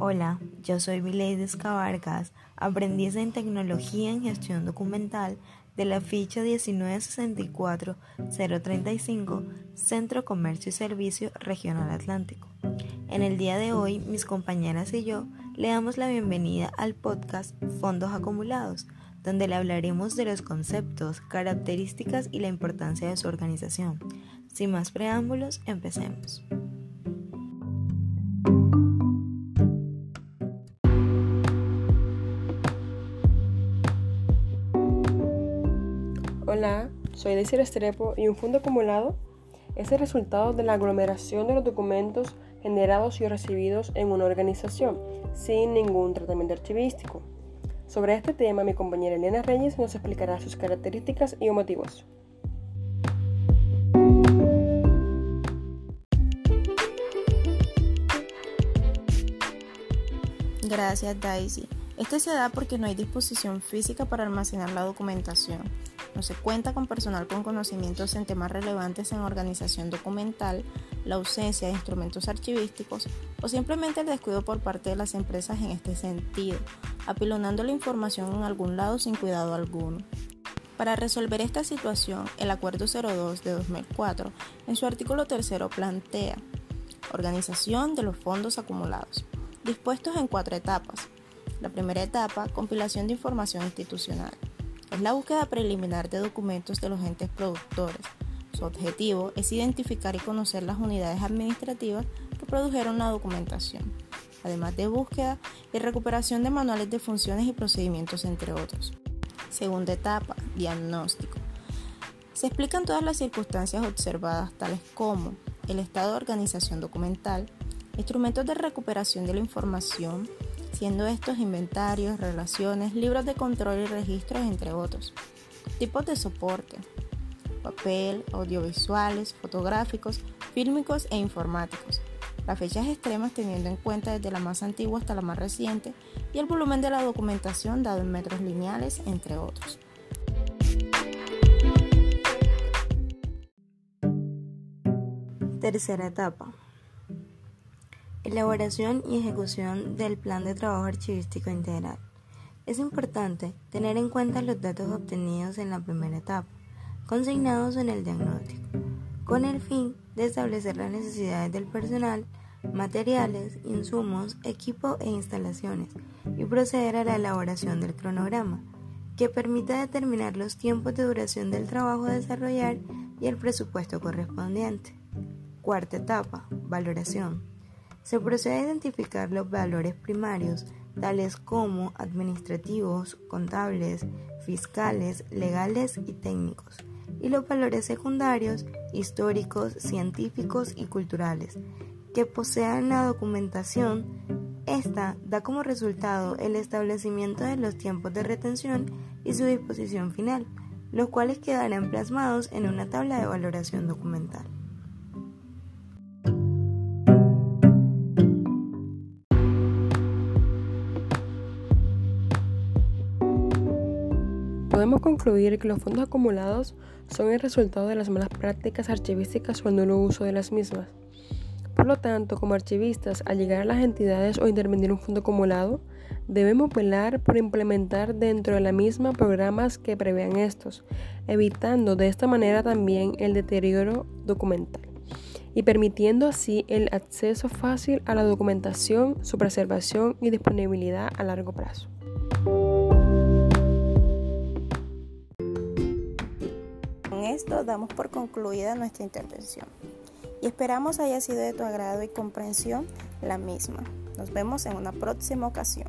Hola, yo soy Vileides Cabarcas, aprendiz en Tecnología en Gestión Documental de la ficha 1964035, Centro Comercio y Servicio Regional Atlántico. En el día de hoy, mis compañeras y yo le damos la bienvenida al podcast Fondos Acumulados, donde le hablaremos de los conceptos, características y la importancia de su organización. Sin más preámbulos, empecemos. Hola, soy Daisy Restrepo y un fondo acumulado es el resultado de la aglomeración de los documentos generados y recibidos en una organización sin ningún tratamiento archivístico. Sobre este tema, mi compañera Elena Reyes nos explicará sus características y motivos. Gracias, Daisy. Esto se da porque no hay disposición física para almacenar la documentación. No se cuenta con personal con conocimientos en temas relevantes en organización documental, la ausencia de instrumentos archivísticos o simplemente el descuido por parte de las empresas en este sentido, apilonando la información en algún lado sin cuidado alguno. Para resolver esta situación, el Acuerdo 02 de 2004 en su artículo tercero plantea organización de los fondos acumulados dispuestos en cuatro etapas. La primera etapa, compilación de información institucional. Es la búsqueda preliminar de documentos de los entes productores. Su objetivo es identificar y conocer las unidades administrativas que produjeron la documentación, además de búsqueda y recuperación de manuales de funciones y procedimientos, entre otros. Segunda etapa, diagnóstico. Se explican todas las circunstancias observadas, tales como el estado de organización documental, instrumentos de recuperación de la información, siendo estos inventarios, relaciones, libros de control y registros, entre otros. Tipos de soporte, papel, audiovisuales, fotográficos, fílmicos e informáticos. Las fechas extremas teniendo en cuenta desde la más antigua hasta la más reciente y el volumen de la documentación dado en metros lineales, entre otros. Tercera etapa. Elaboración y ejecución del plan de trabajo archivístico integral. Es importante tener en cuenta los datos obtenidos en la primera etapa, consignados en el diagnóstico, con el fin de establecer las necesidades del personal, materiales, insumos, equipo e instalaciones, y proceder a la elaboración del cronograma, que permita determinar los tiempos de duración del trabajo a desarrollar y el presupuesto correspondiente. Cuarta etapa, valoración se procede a identificar los valores primarios, tales como administrativos, contables, fiscales, legales y técnicos, y los valores secundarios, históricos, científicos y culturales, que posean la documentación. Esta da como resultado el establecimiento de los tiempos de retención y su disposición final, los cuales quedarán plasmados en una tabla de valoración documental. Podemos concluir que los fondos acumulados son el resultado de las malas prácticas archivísticas o el nulo uso de las mismas. Por lo tanto, como archivistas, al llegar a las entidades o intervenir un fondo acumulado, debemos velar por implementar dentro de la misma programas que prevean estos, evitando de esta manera también el deterioro documental y permitiendo así el acceso fácil a la documentación, su preservación y disponibilidad a largo plazo. Esto damos por concluida nuestra intervención y esperamos haya sido de tu agrado y comprensión la misma. Nos vemos en una próxima ocasión.